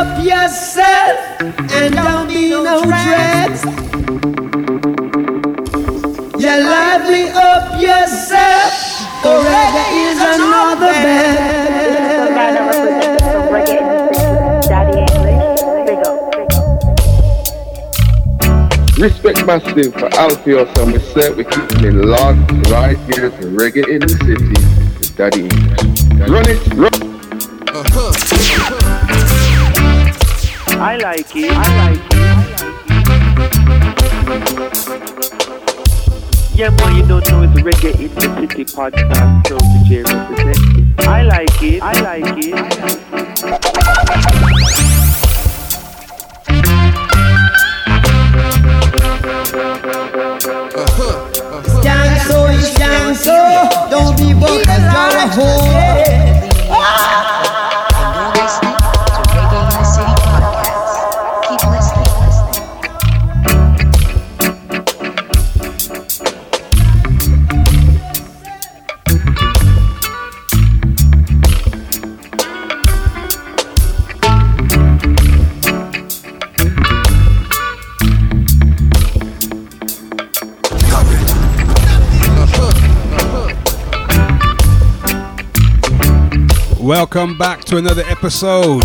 Up yourself and don't be no dread. Yeah, lively up yourself. Forever is another bed. Daddy English. Big up, big up. Respect massive for Alfie and we set we keeping it locked right here to Reggae in the City with Daddy English. Run it, run Uh-huh. I like it. I like it. Yeah, boy, you don't know it's Reggae in the City podcast, so DJ representing. I like it. I like it. I like it. Stand so, stand so. Don't be broke as you're a Welcome back to another episode.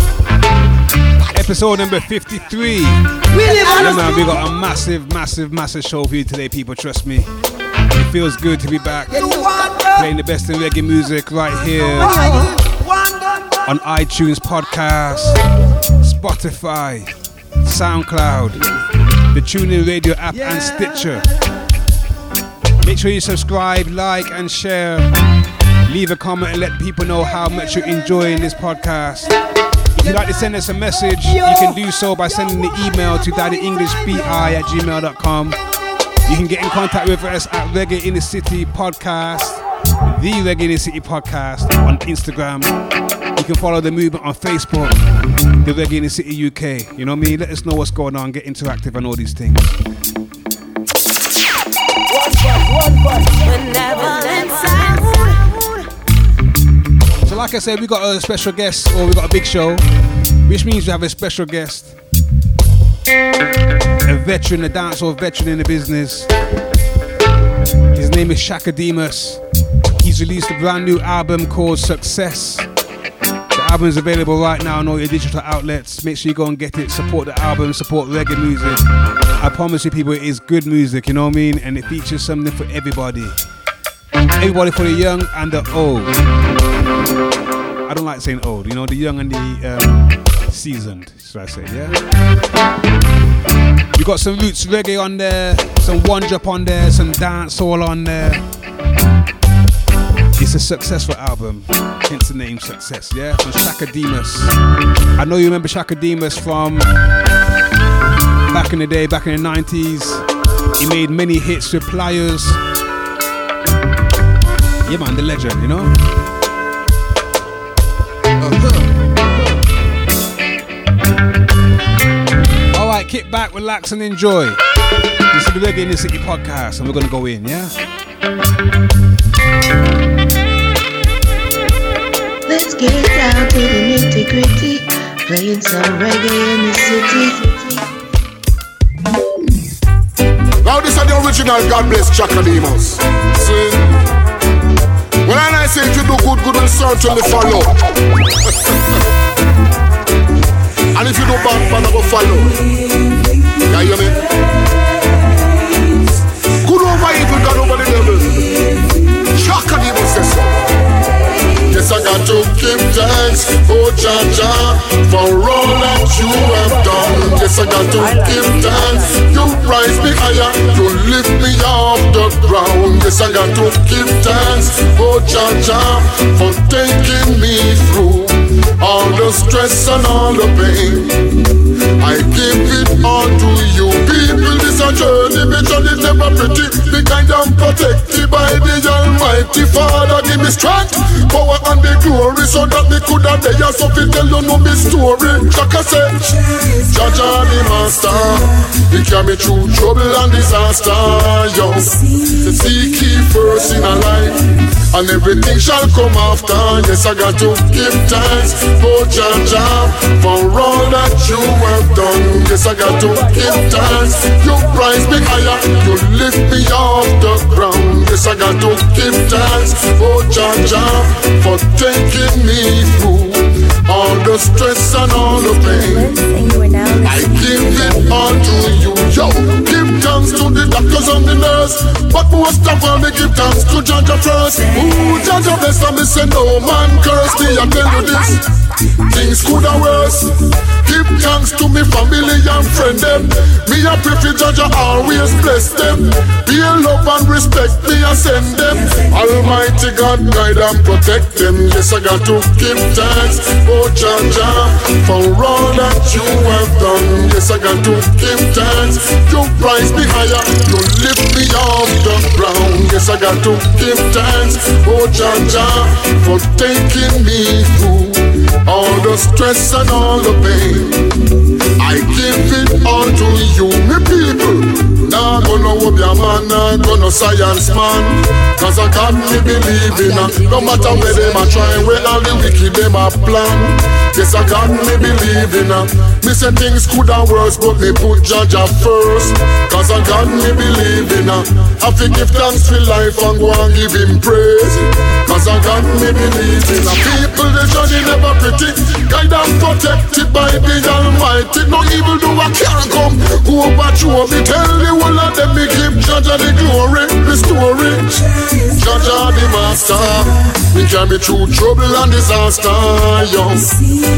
Episode number 53. We live man, we got a massive, massive, massive show for you today, people. Trust me. It feels good to be back playing the best in reggae music right here on iTunes podcast, Spotify, SoundCloud, the TuneIn Radio app, and Stitcher. Make sure you subscribe, like, and share. Leave a comment and let people know how much you're enjoying this podcast. If you'd like to send us a message, you can do so by sending the email to daddyenglishbi at gmail.com. You can get in contact with us at Reggae in the City Podcast, the Reggae in the City Podcast on Instagram. You can follow the movement on Facebook, the Reggae in the City UK. You know what I mean? Let us know what's going on, get interactive and all these things. Like I said, we got a special guest, or we got a big show, which means we have a special guest, a veteran, a veteran in the business. His name is Chaka Demus. He's released a brand new album called Success. The album is available right now on all your digital outlets. Make sure you go and get it. Support the album, support reggae music. I promise you, people, it is good music, you know what I mean? And it features something for everybody. Everybody for the young and the old. I don't like saying old, you know, the young and the um, seasoned, should I say, yeah? You got some roots reggae on there, some one drop on there, some dance dancehall on there. It's a successful album, hence the name Success, yeah? From Chaka Demus. I know you remember Chaka Demus from back in the day, back in the 90s. He made many hits with Pliers. Yeah, man, the legend, you know? All right, kick back, relax, and enjoy. This is the Reggae in the City podcast, and we're gonna go in, yeah? Let's get down to the nitty gritty. Playing some reggae in the city. Now this is the original God bless Chaka Demus. See? When I say if you do good, good will certainly follow. and if you do bad, bad will follow. Yeah, You hear me? Good over evil, God over the devil. Chaka Demus says so. Yes, I got to give thanks, oh Jah Jah, for all that you have done. Yes, I got to give thanks. You rise me higher, you lift me off the ground. Yes, I got to give thanks, oh Jah Jah, for taking me through all the stress and all the pain. I give it all to you people. This a journey, me journey never pretty. The kind I'm protected by the Almighty Father. Give me strength, power and the glory, so that me coulda there. So fi tell you know me story. Chaka say, Jah the Master, He carry through trouble and disaster. Yo, seek He first in a life, and everything shall come after. Yes, I got to give thanks, oh Jah Jah, for all that you have done. Yes, I got to give thanks. You rise me higher, you lift me off the ground. Yes, I got to give thanks, oh Jah Jah, for taking me through all the stress and all the pain. I give it all to you, yo. Nurse, but most of all, me give thanks to Jah first. Ooh, Jah bless and me say no man curse me. I tell you this, things coulda worse. Give thanks to me family and friend them. Me a pray Jah always bless them. Be love and respect me I send them. Almighty God guide and protect them. Yes, I got to give thanks, oh Jah, for all that you have done. Yes, I got to give thanks. You rise me higher, you lift me off the ground. Yes, I got to give thanks, oh Jah, for taking me through all the stress and all the pain. I give it all to you, me people. Nah, gonna hope your man, nah, gonna science man. Cause I got me believing, uh, no matter where them a try, where all the wicked them a plan. Yes, I got me believing, uh, me say things could have worse, but me put Jah first. Cause I got me believing, uh, I fi give thanks for life and go and give him praise. Cause I got me believing, uh, people the journey never pretty, guide and protected by the Almighty. No evil do I can't come, go overthrow me, tell the whole of them me give Jah Jah the glory, the me carry through trouble and disaster, yo.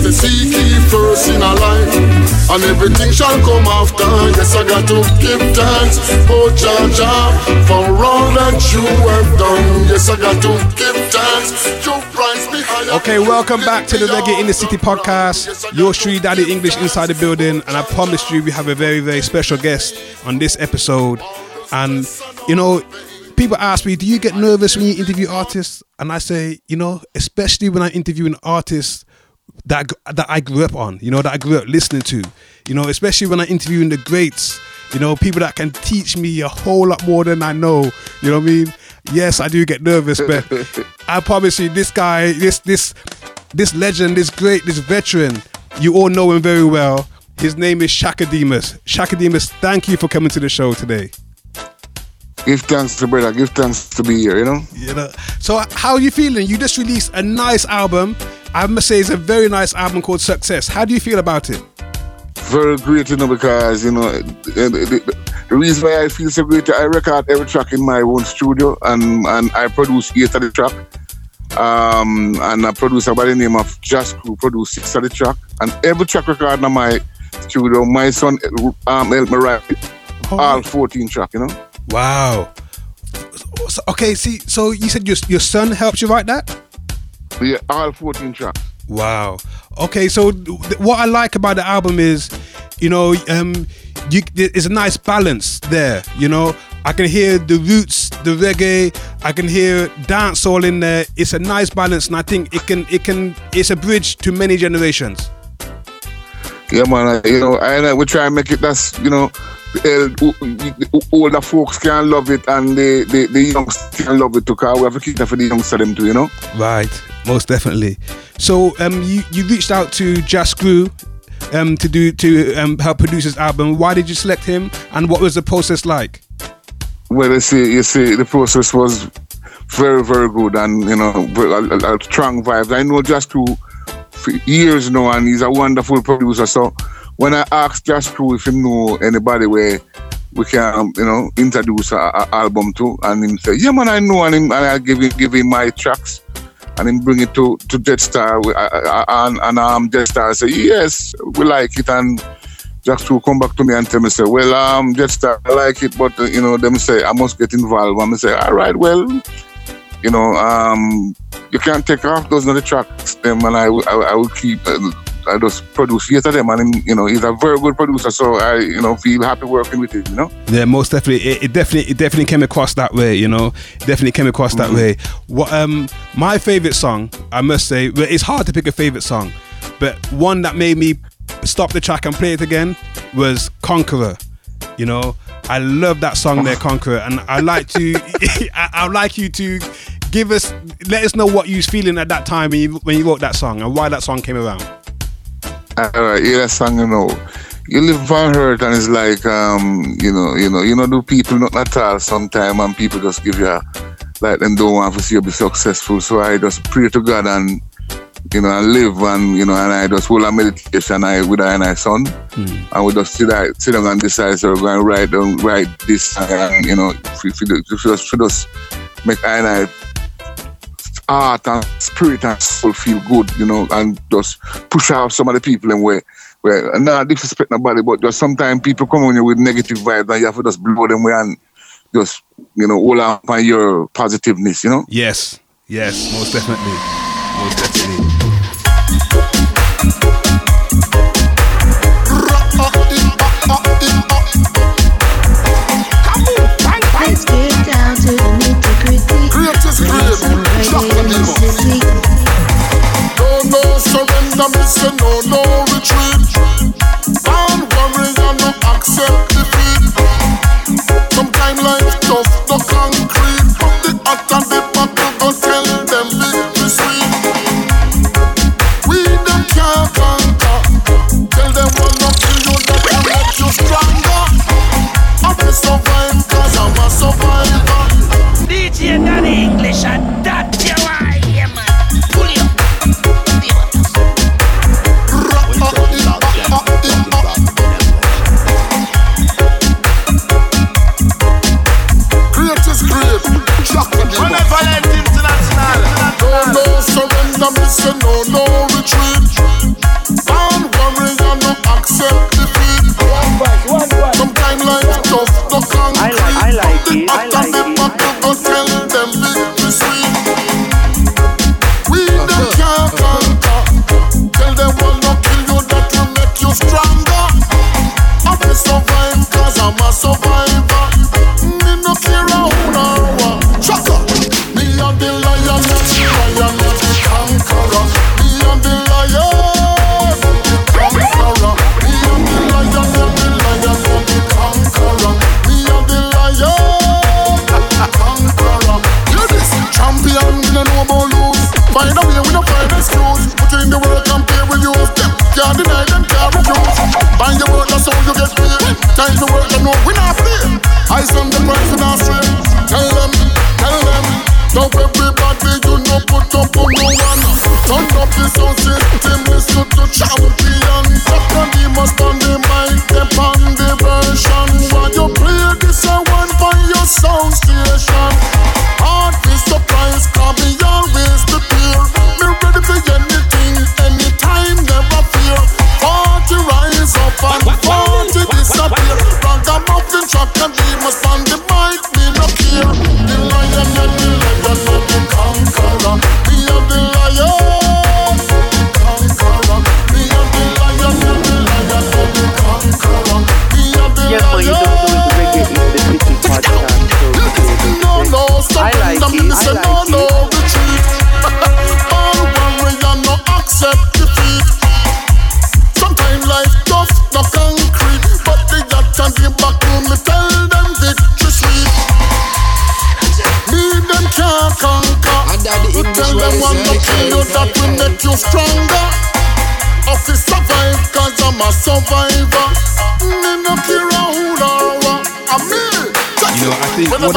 To seek ye first in a life, and everything shall come after. Yes, I got to give thanks, oh Jah Jah, for all that you have done. Yes, I got to give thanks. You rise me higher. Okay, welcome back to the Reggae in the City podcast. Your Street Daddy English inside the building, and I promised you we have a very, very special guest on this episode. And you know, people ask me, "Do you get nervous when you interview artists?" And I say, you know, especially when I interview an artist that that I grew up on, you know, that I grew up listening to, you know, especially when I interviewing the greats, you know, people that can teach me a whole lot more than I know. You know what I mean? Yes, I do get nervous, but I promise you, this guy, this this this legend, this great, this veteran, you all know him very well. His name is Chaka Demus. Chaka Demus, thank you for coming to the show today. Give thanks to brother. Give thanks to be here. You know. You know. So how are you feeling? You just released a nice album. I must say it's a very nice album called Success. How do you feel about it? Very great, you know, because you know the, the, reason why I feel so great, I record every track in my own studio, and and I produce eight of the track. Um, and a producer by the name of Just Crew produced six of the track, and every track recorded in my studio. My son um, helped me write all 14 track, you know. Wow. So- okay, see, so you said your your son helped you write that? Yeah, all 14 tracks. Wow. Okay, so th- what I like about the album is, you know, um, you, there's a nice balance there. You know, I can hear the roots, the reggae. I can hear dancehall in there. It's a nice balance, and I think it can, it can, it's a bridge to many generations. Yeah, man. uh, You know, and uh, we try and make it that's you know, uh, o- older folks can love it and the the, the youngsters can love it too. Cause we have to keep that for the youngsters them too. You know. Right, most definitely. So, um, you you reached out to Just um, to do to um help produce his album. Why did you select him, and what was the process like? Well, you see, you see, the process was very, very good, and you know, a, a, a strong vibes. I know Just Crew for years now, and he's a wonderful producer. So when I asked Just Crew if he know anybody where we can, you know, introduce a, a album to, and him say, "Yeah, man, I know," and, him, and I give him, give him my tracks. And him bring it to to Jetstar, and and um Jetstar say yes, we like it, and just to come back to me and tell me say, well, um, uh, I like it, but you know, them say I must get involved. And I say, all right, well, you know, um, you can't take off those other tracks, them, and I, I, I will keep. Uh, I just produce eight of them, and him, you know, he's a very good producer, so I, you know, feel happy working with him, you know. Yeah, most definitely. It, it definitely, it definitely came across that way. You know, definitely came across that way. What um, my favorite song, I must say, well, it's hard to pick a favorite song, but one that made me stop the track and play it again was Conqueror. You know, I love that song there, Conqueror, and I like to, I, I'd like you to give us, let us know what you was feeling at that time when you when you wrote that song and why that song came around. All right, yeah, that song, you know. You live Van Hurt and it's like, um, you know, you know, you know, do people not at all sometime and people just give you, a, like, them don't want to see you be successful. So I just pray to God and, you know, and live and, you know, and I just hold a meditation I, with I and I son. And we just sit, down- sit down and decide, so we're going to write down, write this, and, you know, if if we, if we just, if we just make I and I heart and spirit and soul feel good, you know, and just push out some of the people in way where and not disrespect nobody, but just sometimes people come on you with negative vibes and you have to just blow them away and just, you know, hold on on your positiveness, you know? Yes, yes, most definitely, most definitely. No, no surrender, me no, no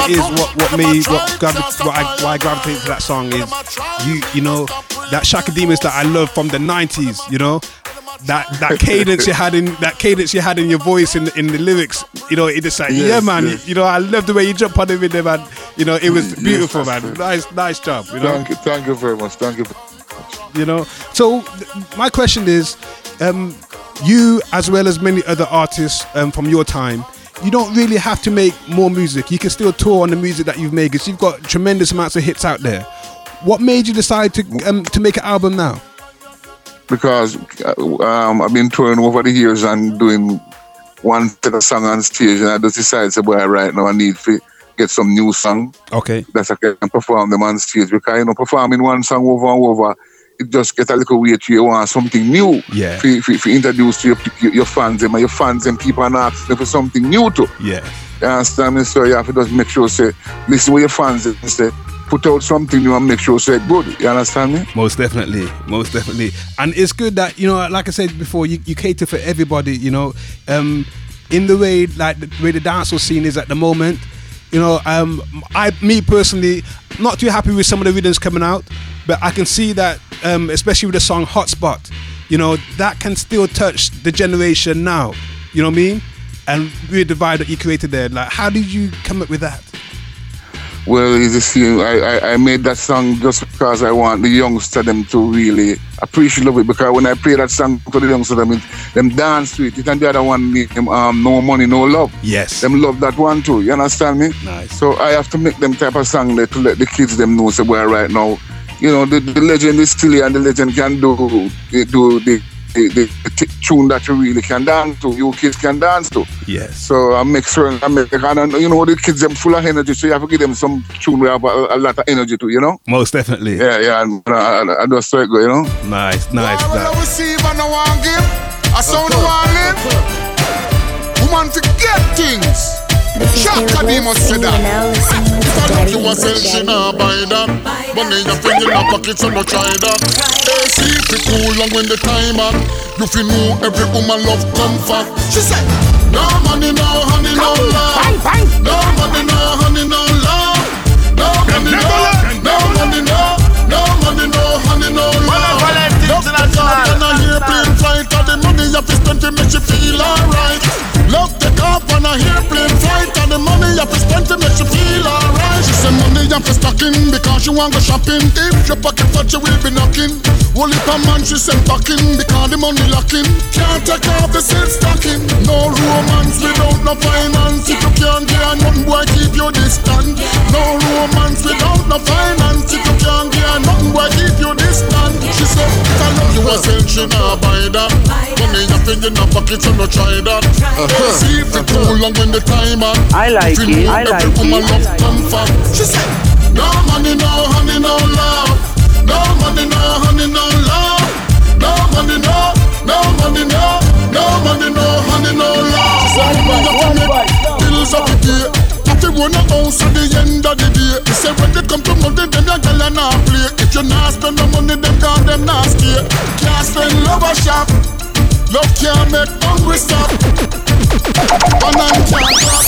it is, what what made what gravi- what I, why I gravitate to that song is you you know that Chaka Demus that I love from the '90s. You know that that cadence you had in that cadence you had in your voice in the, in the lyrics. You know, it just like Yes, yeah, man. yes. You know, I love the way you jump on the rhythm, man. You know, it was beautiful, man. Nice, nice job. You know, Thank you, thank you very much. Thank you. you know. So th- my question is, um, you, as well as many other artists um, from your time, you don't really have to make more music. You can still tour on the music that you've made because you've got tremendous amounts of hits out there. What made you decide to um, to make an album now? because uh, um, I've been touring over the years and doing one set of song on stage, and I just decided, say, boy, right now I need to get some new song Okay. that I can perform them on stage because you know performing one song over and over. Just get a little weird to you want something new. Yeah. For, for, for introduce to your, your, your fans them and your fans and people and asking for something new to. Yeah. You understand me? So you have to just make sure say listen with your fans and say put out something new and make sure say good. You understand me? Most definitely, most definitely, and it's good that you know, like I said before, you, you cater for everybody. You know, um, in the way like the way the dancehall scene is at the moment. You know, um, I, me personally, not too happy with some of the rhythms coming out, but I can see that, um, especially with the song "Hotspot," you know, that can still touch the generation now. You know what I mean? And with the vibe that you created there, like, how did you come up with that? Well, you see, I, I, I made that song just because I want the youngster them to really appreciate love it because when I play that song to the youngster them, it- them dance to it. It and the other one, make them, um, no money, no love. Yes. Them love that one too. You understand me? Nice. So I have to make them type of song there to let the kids them know. So well, right now, you know, the, the legend is still here and the legend can do do the the, the, the tune that you really can dance to. You kids can dance to. Yes. So I make sure I make and you know the kids them full of energy, so you have to give them some tune we have a, a lot of energy to, you know. Most definitely. Yeah, yeah, and I, I, I just so it go, you know. Nice, nice. When I receive and I want give, I sound I want live. Woman forget things. Chaka Demus say that. If I love you, I say she not buy that. Money you bring in her pocket, so no try that. AC fi cool long when the time up. You fi know every woman love comfort. She said, No money, no honey, no love. No money, no honey, no love. No money, no, no money, no, no money, no honey, no love. Love the car and a airplane flight, and the money you fi spend to make you feel alright. Love the car on a airplane flight, and the money you fi spend to make you feel alright. She say money you fi stocking because she want go shopping. If your pocket fat, you will be knocking. Only per man she send packing because the money locking. Can't take off the silk stocking. No romance without no finance. If you can't get nothing, boy, keep your distance. You think in her pocket, so no try that. Uh-huh. See if it cool long when the time up. I like If you it, I like it. love comfort. She said, no money, no honey, no love. No money, no honey, no love. No money, no, no money, no, no money, no honey, no love. She said, you have to make bills up to pay. Have to a house at the end of the day. He said, when they come to money, them your girl and not play. If you not spend the money, them gone, them not stay. Can't spend love a shop. Love can't make hungry stop. And can't stop.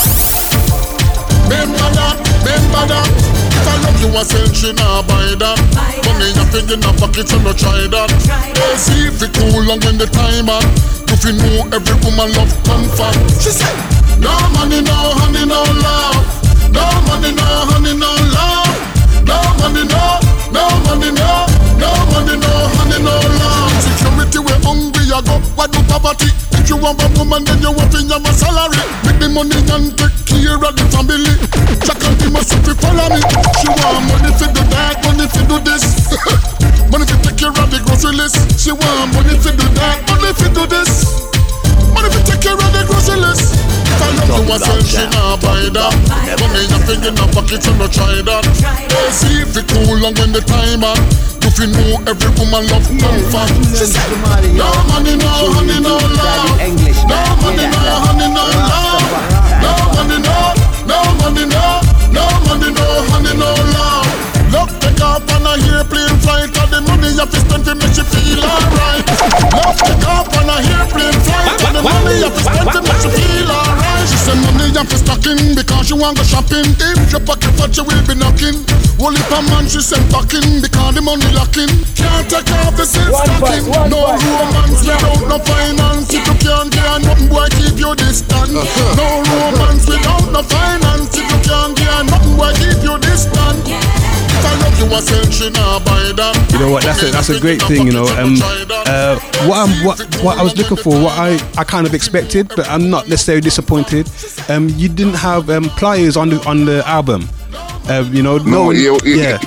Remember that, remember that. If I love you, I say she not buy that. Money you think in her pocket, so no try that. Hey, see if it cool long when the time up. You fi know every woman love comfort. She said, No money, no honey, no love. No money, no honey, no love. No money, no, no money, no, no money, no honey, no love. Security, we hungry, I go. What do poverty? If you want a woman, then you want in your salary. Make the money and take care of the family. Jack and the must if follow me. She want money the that, money do this. money take care of the grocery list. She want money do that, money do this. Money take care of the grocery list. If I love you, I say she not buy that. Money you think in her pocket, so no try that. See if it cool long when the time up. You know every woman love. She said, No money, no honey, no love. No money, no honey, no love. No money, no, no money, no, no money, no honey, no love. Take off on a airplane flight, and the money you fi spend to make you feel alright. Love take off on a airplane flight, and the money you fi spend to make you feel alright. She said money you fi stocking because she want go shopping. If your pocket fat, you will be knocking. Only per man she send packing because the money locking. Can't take off the silk stocking. No romance without no finance. If you can't get nothing, boy, keep your distance. No romance without no finance. If you can't get nothing, boy, keep your distance. If I love you, I You know what? That's a that's a great thing. You know, um, uh, what I'm, what what I was looking for, what I, I kind of expected, but I'm not necessarily disappointed. Um, you didn't have um, pliers on the on the album. Um, you know, No, one- you- you- yeah,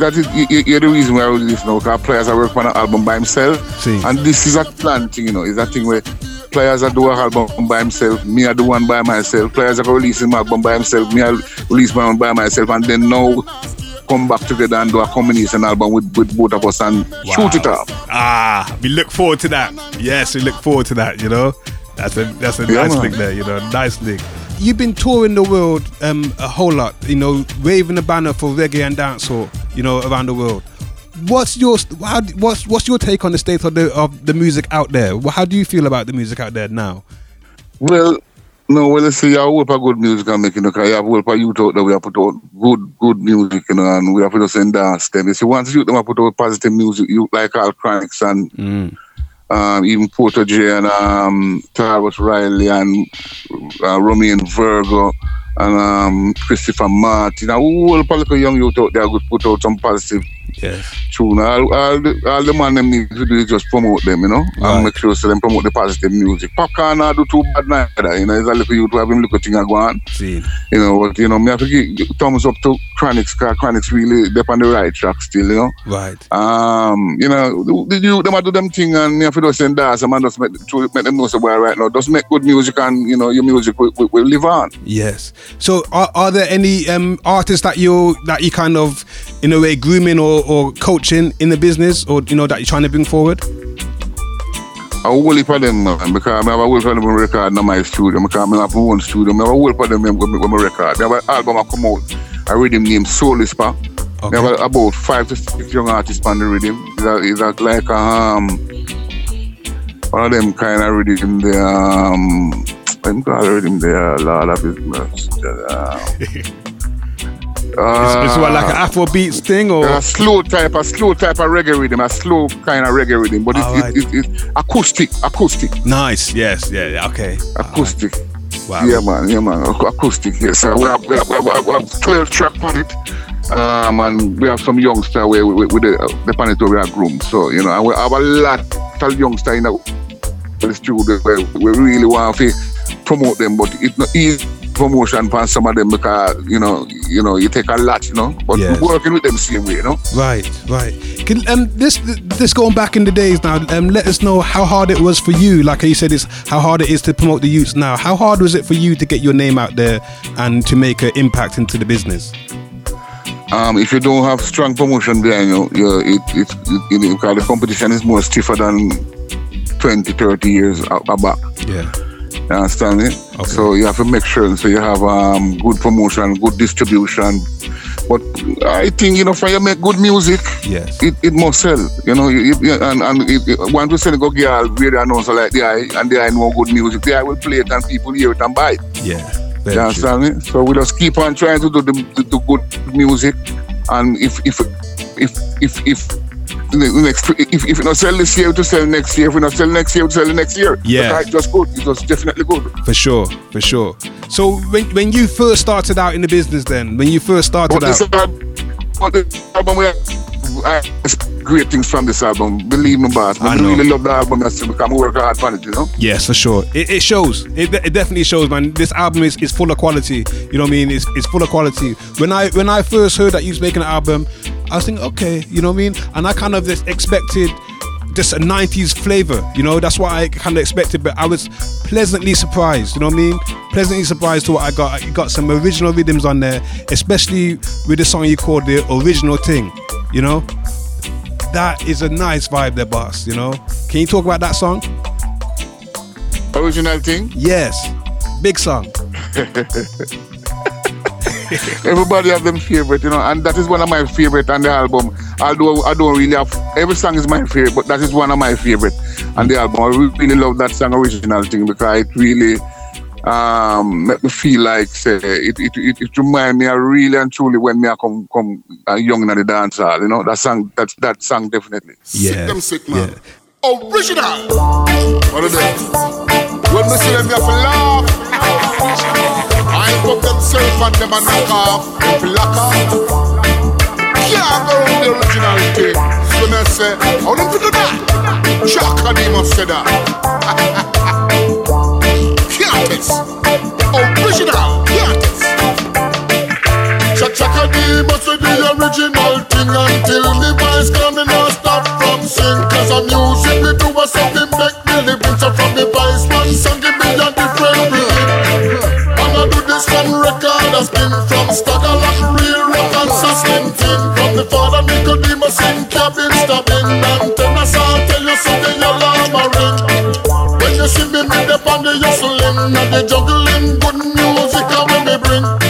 That is you, you- you're the reason why I was this now. Because Pliers are working on an album by himself, See. and this is a plan thing. You know, it's a thing where Pliers are do an album by himself. Me I do one by myself. Pliers are releasing my album by himself. Me I release my own by myself, and then now come back together and do a combination album with, with both of us and shoot it up. Ah, we look forward to that. Yes, we look forward to that. You know, that's a that's a Yeah, nice man. thing there. You know, nice thing. You've been touring the world um, a whole lot. You know, waving the banner for reggae and dancehall. You know, around the world. What's your how, what's what's your take on the state of the of the music out there? How do you feel about the music out there now? Well, no, well, let's see, you have a good music and making, because you have a whole of youth out there, we have put out good, good music, you know, and we have to just dance them. You see, once you them have put out positive music, you like Al Chronixx and um, even Protoje and um, Tarrus Riley and uh, Romain Virgo and um, Christopher Martin, a whole of young youth out there could put out some positive Yes. tune. All, all, the, all the man them need to do is just promote them, you know, Right. and make sure so them promote the positive music. Popcaan not do too bad neither, you know, it's a little youth who have him little thing a go on. See. You know, but you know, me have to give thumbs up to Chronixx, cause Chronixx really they on the right track still, you know. Right. Um, you know, the, the youth them do them thing and me have to just send dance and just make, to make them know so well right now. Just make good music and you know your music will, will, will live on. Yes. So, are, are there any um, artists that you that you kind of, in a way, grooming or, or coaching in the business, or you know that you're trying to bring forward? whole heap of them, man, because I have a whole of them record in my studio. Because I have my own studio. I have a whole heap of them with my record. I have an album I come out, a rhythm named Soul Whisper. I have about five to six young artists on the rhythm. It's, it's like um, one of them kind of rhythm there. Um, I'm call the rhythm there, Lord of His mercy. Uh, It's, it's what like an Afro beats thing, or a slow type, a slow type of reggae rhythm, a slow kind of reggae rhythm, but it's, Alright. it's, it's, it's acoustic, acoustic. nice. Yes. Yeah. yeah, Okay. Acoustic. Wow. Yeah, man. Yeah, man. Acoustic. Yes. We, have, we, have, we, have, we have 12 track on it. Um, and we have some youngster where we, with the, uh, the panel we are groomed. So, you know, and we have a lot of youngster in the, the studio where we really want to promote them, but it's not easy promotion for some of them because, you know, you know, you take a lot, you know. But Yes. working with them same way, you know. Right. Right. Can um this this going back in the days now? Um, let us know how hard it was for you. Like you said, it's how hard it is to promote the youths now. How hard was it for you to get your name out there and to make an impact into the business? Um, if you don't have strong promotion behind you, you it, it, it, you know, because the competition is more stiffer than 20, 30 years back. Yeah. You understand me? So you have to make sure so you have um, good promotion, good distribution. But I think you know, for you make good music, yes, it, it must sell. You know, you, you, and and it, it, once we sell it, go girl, radio announcer like the eye, and the eye know good music, the eye will play it and people hear it and buy it. Yeah. You understand me? So we just keep on trying to do the, the, the good music, and if if if if if next if if we not sell this year, to sell next year. If we not sell next year, to sell the next year. Yeah. It was good. It was definitely good. For sure, for sure. So when when you first started out in the business, then when you first started But out, album, but the album we I expect great things from this album. Believe me, boss. I I really love the album. That's because I work hard on it. You know. yes, for sure, it, it shows. It, it definitely shows, man. This album is, is full of quality. You know what I mean? It's, it's full of quality. When I when I first heard that you was making an album, I was thinking, okay, you know what I mean? And I kind of just expected just a 90s flavor, you know, that's what I kind of expected, but I was pleasantly surprised, you know what I mean? Pleasantly surprised to what I got. I got some original rhythms on there, especially with the song you called the original thing, you know? That is a nice vibe there, boss, you know? Can you talk about that song? Original thing? Yes. Big song. Everybody have them favorite, you know, and that is one of my favorite on the album. Although I don't really have every song is my favorite, but that is one of my favorite on the album. I really love that song original thing because it really um make me feel like say it it, it, it remind me of really and truly when me I come come uh, young in the dance hall, you know. That song that that song definitely. Yeah. them sick, man. Original. What are they? When we see them, you have to laugh. I put themselves and them and knock off. If you lock off. Can't go around the original thing. So me say, how them to do that? Chaka D must say that. Can't test. Original. Can't test. Chaka Chaka D must say the original thing until the voice coming and stop from sing. Cause a music we do a something make me live. So from the voice man song give me a a spin from like real rock and slim thing. From the father Nicodemus in cabin stabbing. And then I saw tell you something your alarm a ring. When you see me me up on the hustling and the juggling good music I when me bring.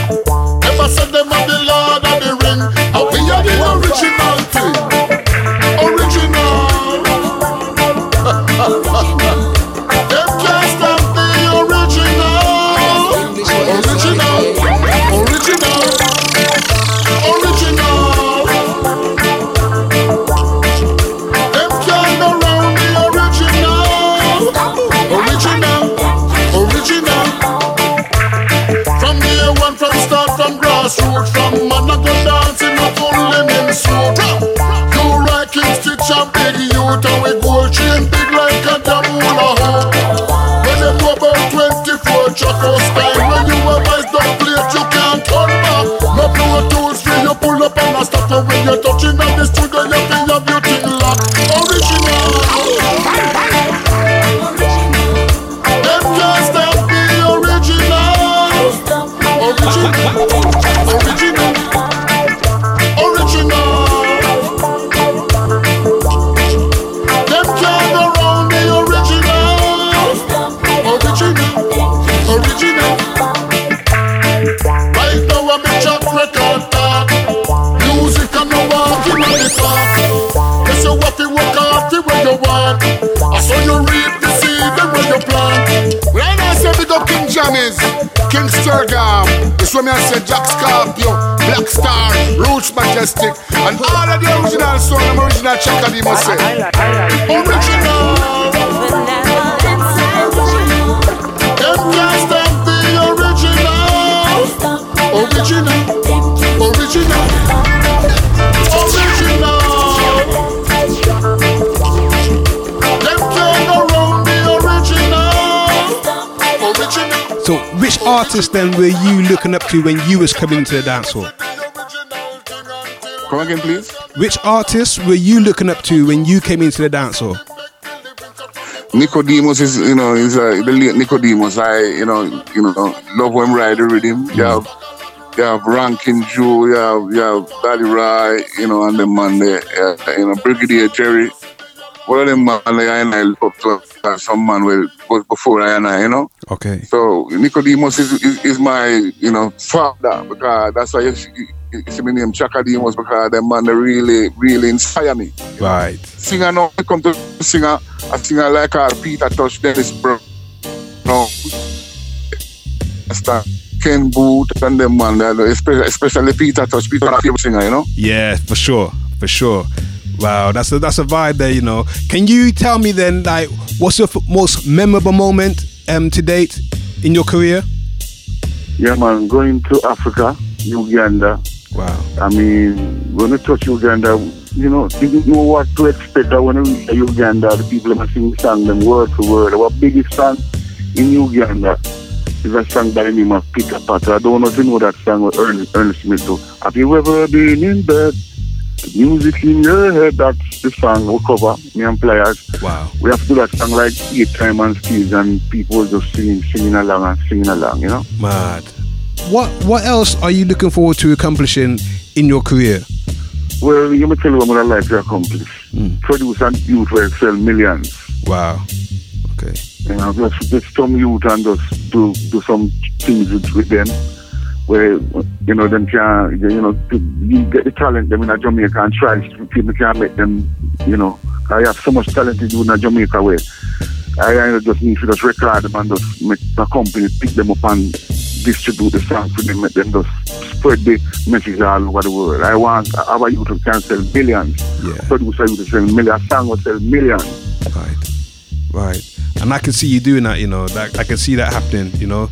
Majestic, and all of the original soul and original Chaka Demus say. Original. Them can't stop the original. Original. Original. Original. Them can't go round the original. Original. So, which artist then were you looking up to when you was coming into the dance hall? Come again, please. Which artists were you looking up to when you came into the dance hall? Nicodemus is, you know, is uh, the late Nicodemus. I, you know, you know, love when ride the rhythm. You have, you have Rankin Joe, you have, you have Daddy Rye, you know, and them man there, uh, you know, Brigadier Jerry. One of them man, like I and I look up to uh, some man well was before I and I, you know. Okay. So Nicodemus is, is, is my, you know, father because that's why you see, you see me name Chaka Demus because them man they really, really inspire me. Right. Singer now, I come to singer, a singer like uh, Peter Tosh, Dennis Brown, no, start Ken Boothe and them man, especially, especially Peter Tosh, Peter my favorite singer, you know. Yeah, for sure, for sure. Wow, that's a that's a vibe there, you know. Can you tell me then, like, what's your f- most memorable moment um to date in your career? Yeah, man, going to Africa, Uganda. Wow. I mean, when we touch Uganda, you know, didn't know what to expect. That when we reach Uganda, the people that sing song them word for word. Our biggest song in Uganda is a song by the name of Pitta Patta. I don't know if you know that song with Ernest, Ernest Smith. too. Have you ever been in bed? Music in your head, that's the song we cover, me and Pliers. Wow. We have to do that song like eight times on stage and people just singing, singing along and singing along, you know? Mad. What what else are you looking forward to accomplishing in your career? Well, you may tell you what I like to accomplish. Hmm. Produce and youth will sell millions. Wow. Okay. You know, just, just some youth and just do, do some things with, with them where, you know, them can, you know, to, you get the talent them in Jamaica and try, people can make them, you know, I have so much talent to do in Jamaica where I, I just need to just record them and just make the company pick them up and distribute the song for them, make them just spread the message all over the world. I want our youth to can sell billions. Yeah. Producer youth to sell millions, song will sell millions. Right. Right. and I can see you doing that. You know, that I can see that happening. You know,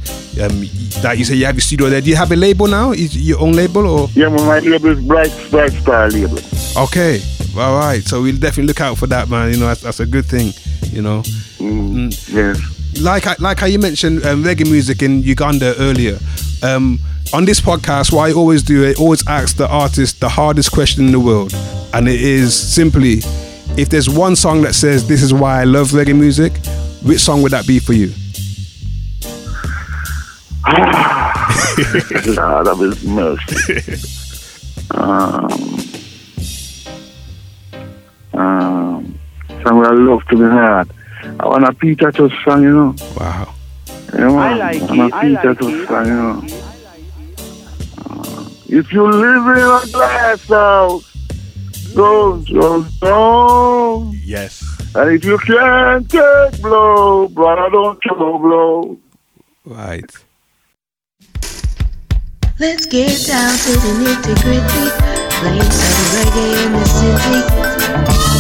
um, that you say you have your studio there. Do you have a label now? Is your own label or? Yeah, man, my label is Bright Bright Star label. Okay, all right. So we'll definitely look out for that, man. You know, that's, that's a good thing. You know, Mm. yes. Like I- like how you mentioned um, reggae music in Uganda earlier. Um, on this podcast, what I always do, I always ask the artist the hardest question in the world, and it is simply, if there's one song that says this is why I love reggae music, which song would that be for you? Lord of His mercy. um, um, song I love to be heard. I want a Peter Tosh song, you know. Wow. Yeah, man. I like want it, a I Peter like Tosh it. song, you know. Uh, if you live in a glass house, don't just don't. Yes. And if you can't take blow, brother, don't throw blow. Right. Let's get down to the nitty gritty. Playing some reggae in the city.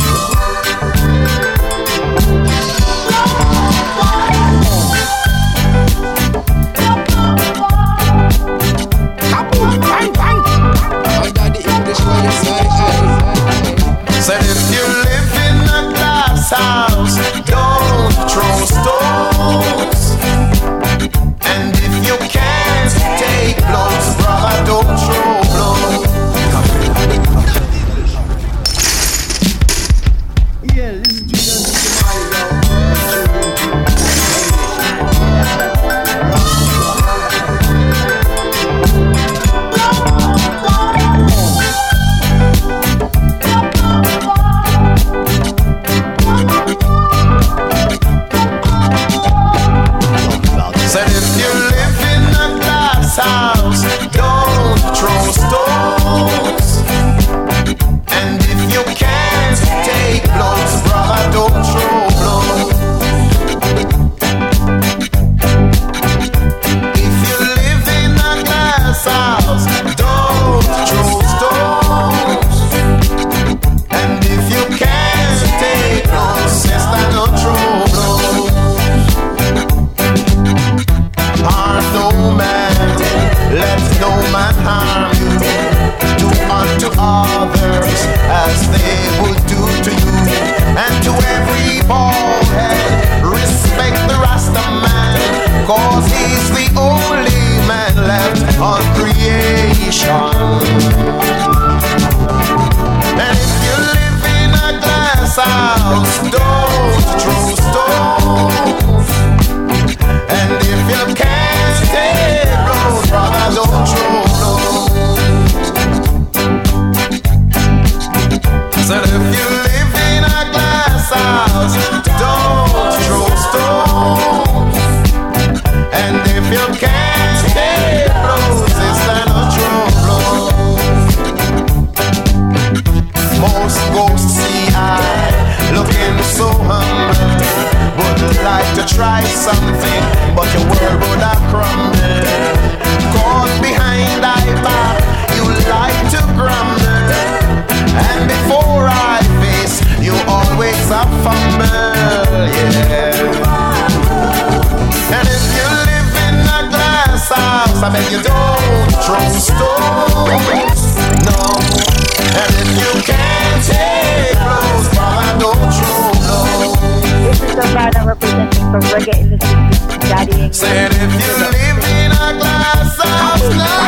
Representing for Reggae in Daddy Said if you live in a glass house,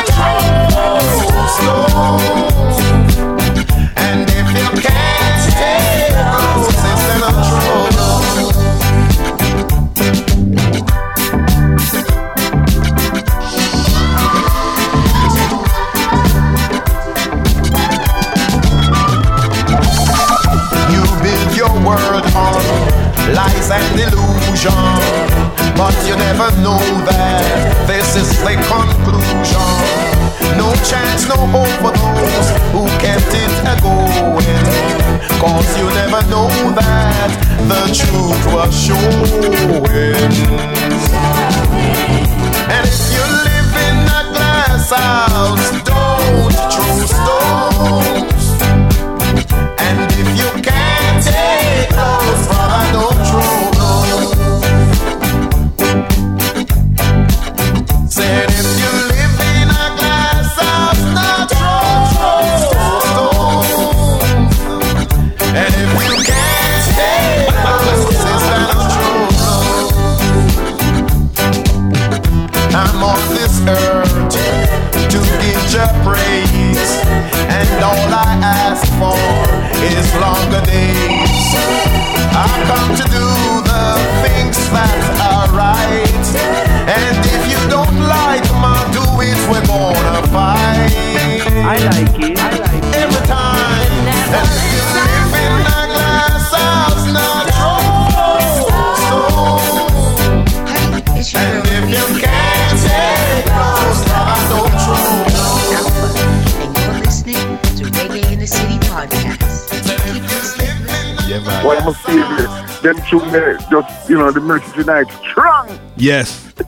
just, you know, the Mercy Tonight, strong. Yes.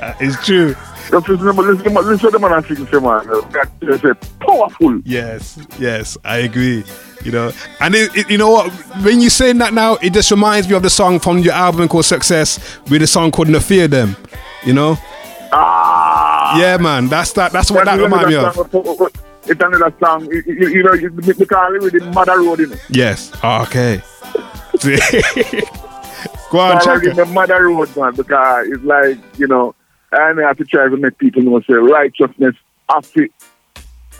Uh, it's true. Just listen to listen listen to them and sing, say, man. That is powerful. Yes, yes, I agree. You know, and it, it, you know what? When you saying that now, it just reminds me of the song from your album called Success, with a song called "No Fear Them." You know? Ah. Yeah, man. That's that. That's what that reminds me of. It's another song. You, you, you know, you, call it with the Mother Road in it. Yes. Oh, okay. Go on, Call check it it. the Mother Road, man, because it's like, you know, and I have to try to make people know, say, righteousness after,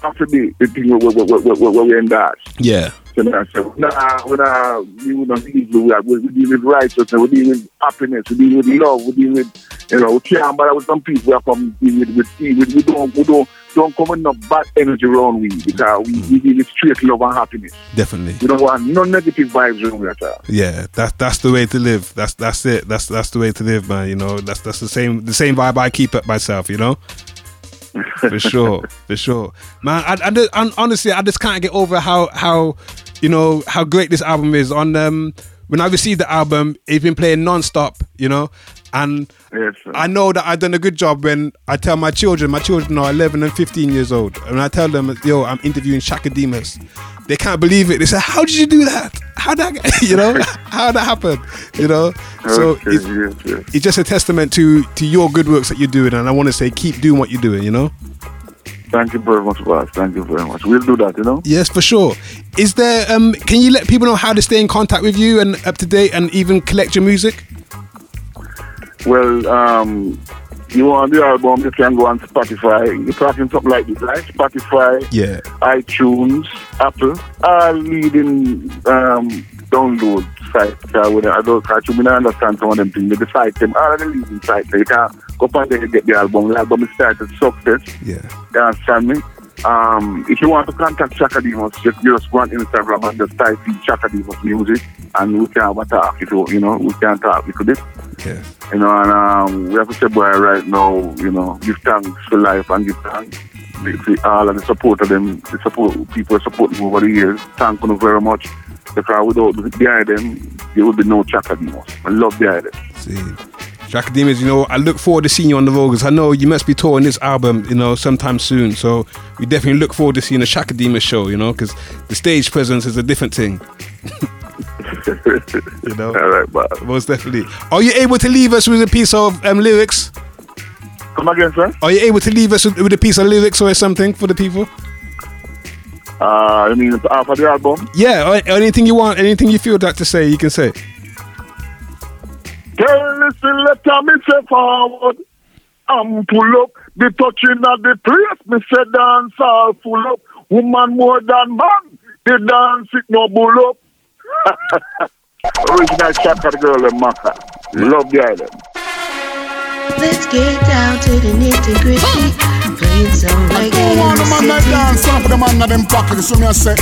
after the, the thing where, where, where, where, we endorse. Yeah. So now, so, nah, we're not, we would not evil. We we we deal with righteousness. We deal with happiness. We deal with love. We deal with, you know, we can't bother with some people. We come deal with, with evil. We don't, we don't, don't come with no bad energy around we because we, we deal with straight love and happiness. Definitely. We don't want no negative vibes around we at all. Yeah, that's that's the way to live. That's that's it. That's that's the way to live, man. You know, that's that's the same the same vibe I keep up myself. You know, for sure, for sure, man. I, I, just- hon- honestly, I just can't get over how how you know how great this album is. On um, when I received the album, it's been playing non-stop. You know, and I know that I've done a good job when I tell my children. My children are 11 and 15 years old, and I tell them, "Yo, I'm interviewing Chaka Demus." They can't believe it. They say, "How did you do that? How that? You know, how that happened? You know?" So Okay, it's, yes, yes. it's just a testament to to your good works that you're doing, and I want to say, keep doing what you're doing. You know. Thank you very much, boss. Thank you very much. We'll do that, you know. Yes, for sure. Is there? Um, can you let people know how to stay in contact with you and up to date, and even collect your music? Well, um, you want the album, you can go on Spotify. You're talking something like this, right? Spotify, Yeah. iTunes, Apple, all leading um, download sites. Uh, when I don't catch you, I don't understand some of them things. They decide them, all the leading sites. You can go and there and get the album. The album is started success. Yeah. You understand me? Um, if you want to contact Chaka Demus, just, just go on Instagram and just type in Chaka Demus Music and we can have a talk. If you, you know, we can talk. We could Yeah. you know, and um, we have to say, boy, right now, you know, give thanks for life and give thanks to all of the support of them, the support people support me over the years. Thank you very much. Because without behind them, there would be no Chaka Demus. I love behind them. See. Chaka Demus, you know, I look forward to seeing you on the road because I know you must be touring this album, you know, sometime soon. So we definitely look forward to seeing a Chaka Demus show, you know, because the stage presence is a different thing. you know, all right, but most definitely. Are you able to leave us with a piece of um, lyrics? Come again, sir? Are you able to leave us with, with a piece of lyrics or something for the people? Uh, I mean, after the album? Yeah, or, or anything you want, anything you feel that to say, you can say. Tell listen, let me say forward. I'm pull up. The touching of the place, me say dance all full up. Woman more than man. The dance it no bull up. Original Chaka the girl and Maka. Love the island. Let's get down to the nitty gritty. Playing some reggae in One the man like city. dance up the man of them pocket, so me I say,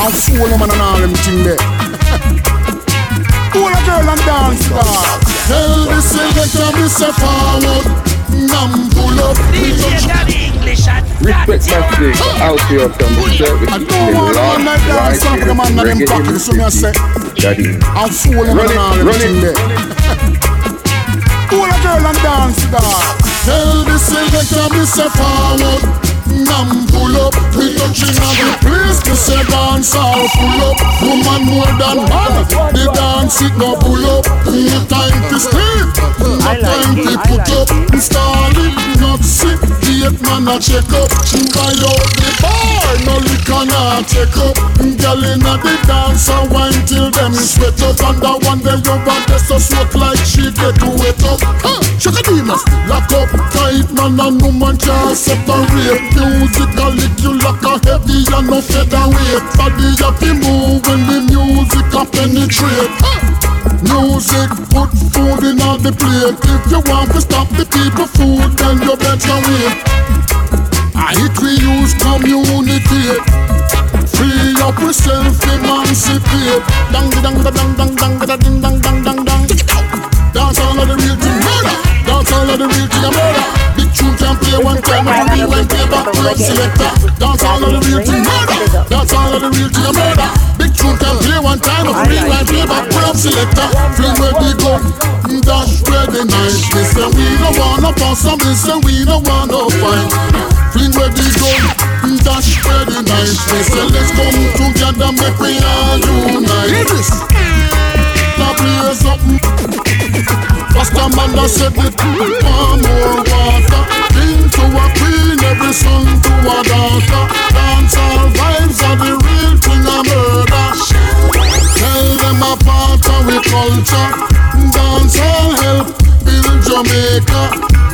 I'm fool them and all them thing there. Pull a girl and dance dog. Tell the selector me say forward. Nam pull up. Respect massive out here from the shirt I don't want like right dance up here the man of them pocket, so me I say. I'm fool them Run and all them run thing it. there. Pull a girl and dance dog. Tell the selector me say forward. Nam pull up. We touching on the place. Me say dance all full up. Woman more than man. The dance it no pull up. No time to sleep. No time to put up. Install it. Not sit. Gate man a check up. She Buy out the bar. No liquor nah take up. Girl inna the dance and wine till them sweat up. And the one they over there so sweat like she get wet up. Huh. Chaka Demus, lock up tight man and woman can't separate. Musically you like a heavy and no featherweight. Body happy move when the music a penetrate. Huh. Music put food in all the plate. If you want to stop the people food, then you better wait. I hit we use communicate. Free up yourself, emancipate. Dang dang dang dang dang dang dang dang dang dang. Dance all of the real thing murder. Dance all of the real thing murder. Big tune can play one time and we rewind play back club selector. Dance all of the real thing murder. Dance all of the real thing murder. Tune can play one time we rewind play back club selector. Fling where the gun, dash where. They say we no wanna they say we no wanna fight. Fling where the gun, dash where. They say let's come together, make we all unite. Now play something. Pastor man that said we want more water Into a queen, every son culture Dancehall help. Build Jamaica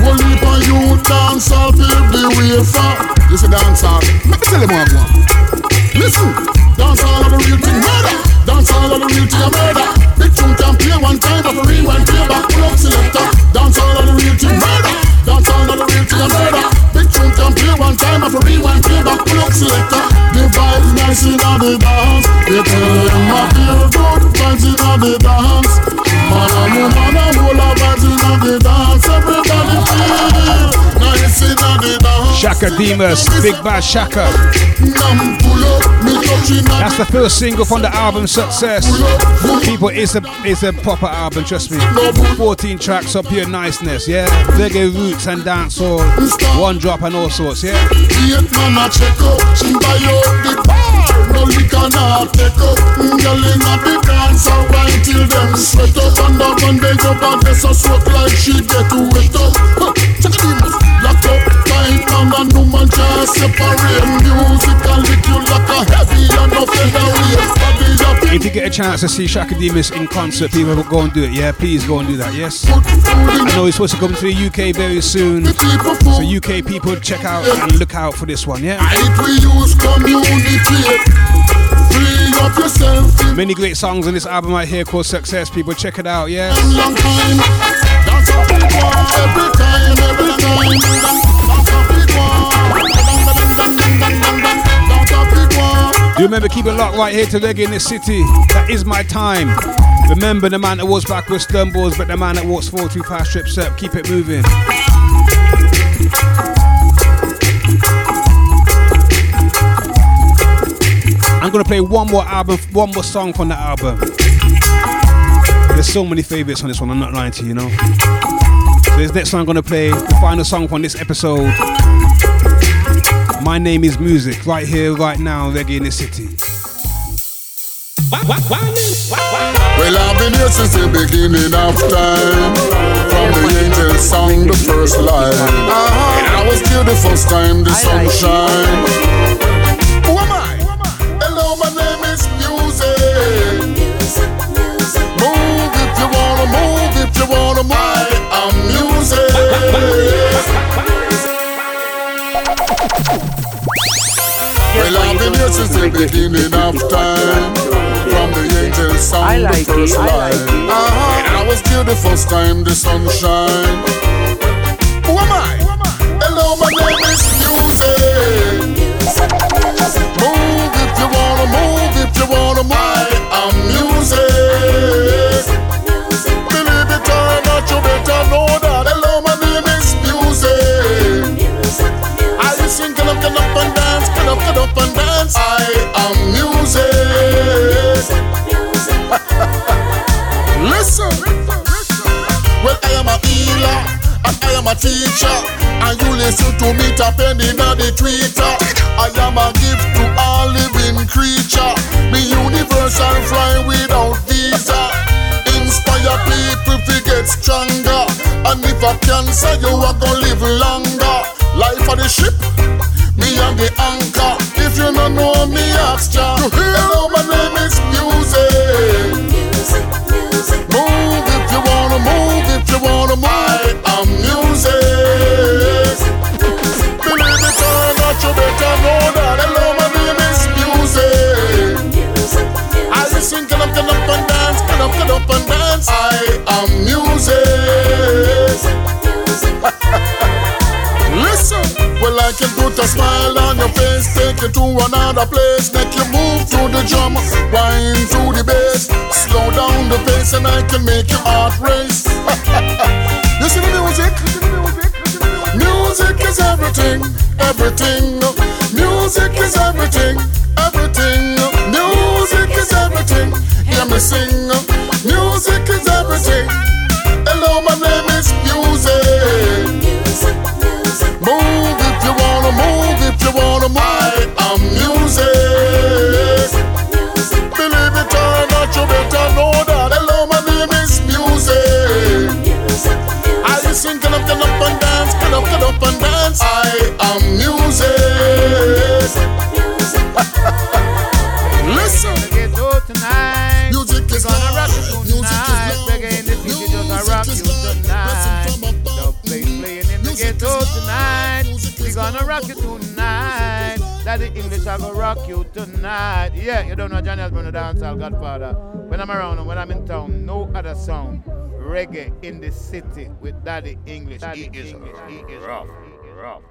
One heap of youth dancehall build the way for You see dancehall, let me tell them what I Listen, dancehall are the real thing. Murder. Dancehall are the real thing. Murder. Big tune can play one time but rewind play back pull up selector. Dance all of the real thing. Murder. Dance all of the real thing. Murder Tune can play one time but rewind play back pull up The vibes nice in the dance. They tell them I feel good vibes in the dance. Man and woman and whole of vibes in the dance. Everybody feel Chaka Demus, Big Bad Shaka. That's the first single from the album Success. People, it's a it's a proper album, trust me. 14 tracks of pure niceness, yeah. Reggae roots and dancehall, one drop and all sorts, yeah. Man. No liquor not take up. Girl inna the dance a wine till them sweat up. And the one they up and they so sweat like she get wet up. Check the If you get a chance to see Chaka Demus in concert, people go and do it, yeah. Please go and do that, yes. I know he's supposed to come to the UK very soon. So UK people check out and look out for this one, yeah. Many great songs on this album right here called Success. People check it out, yeah. Do you remember keep it locked right here to reggae in the city? That is my time. Remember the man that walks backwards stumbles, but the man that walks forward too fast trips up. Keep it moving. I'm gonna play one more album, one more song from the album. There's so many favorites on this one. I'm not lying to you, you know. So this next song I'm gonna play, the final song from this episode. My name is music, right here, right now, reggae in the city. Well, I've been here since the beginning of time. From the angel song, the first line. And I was here the first time the sun shine. Who am I? Hello, my name is music. Move if you wanna move, if you wanna move. I am music. Well, I've been here since the beginning of time. From the angel song, the first line. Uh-huh. I was here the first time the sun shine. Who am I? Hello, my name is music. Move if you wanna move, if you wanna move. I am music. Believe it or not, you better know that. Hello, my name is music. I sing, get up, get up and dance, get up, get up and dance. I am music. Listen. Well, I am a healer and I am a teacher. And you listen to me tapping in the Twitter. I am a gift to all living creature. Me universal fly without visa. Inspire people to get stronger. And if a cancer, you are gonna live longer. Life of the ship, and the anchor. If you don't know me, ask ya. Hello, my name is music. Move if you wanna move, if you wanna move. I am music. Believe it or not, you better know that. Hello, my name is music. I sing, get up, get up and dance, get up, get up and dance. I am music. A smile on your face. Take you to another place. Make you move to the drum, wine to the bass. Slow down the pace and I can make your heart race. you see the music? Music is everything, everything. Music is everything, everything. Music is everything. Hear me sing. Music is everything. Hello, my name is Music. Gonna rock you tonight. Daddy English I'm gonna rock you tonight. Yeah, you don't know Johnny Osbourne, the dancehall oh, godfather. When I'm around and when I'm in town, no other sound. Reggae in the city with Daddy English. Daddy English. He is rough. He is rough.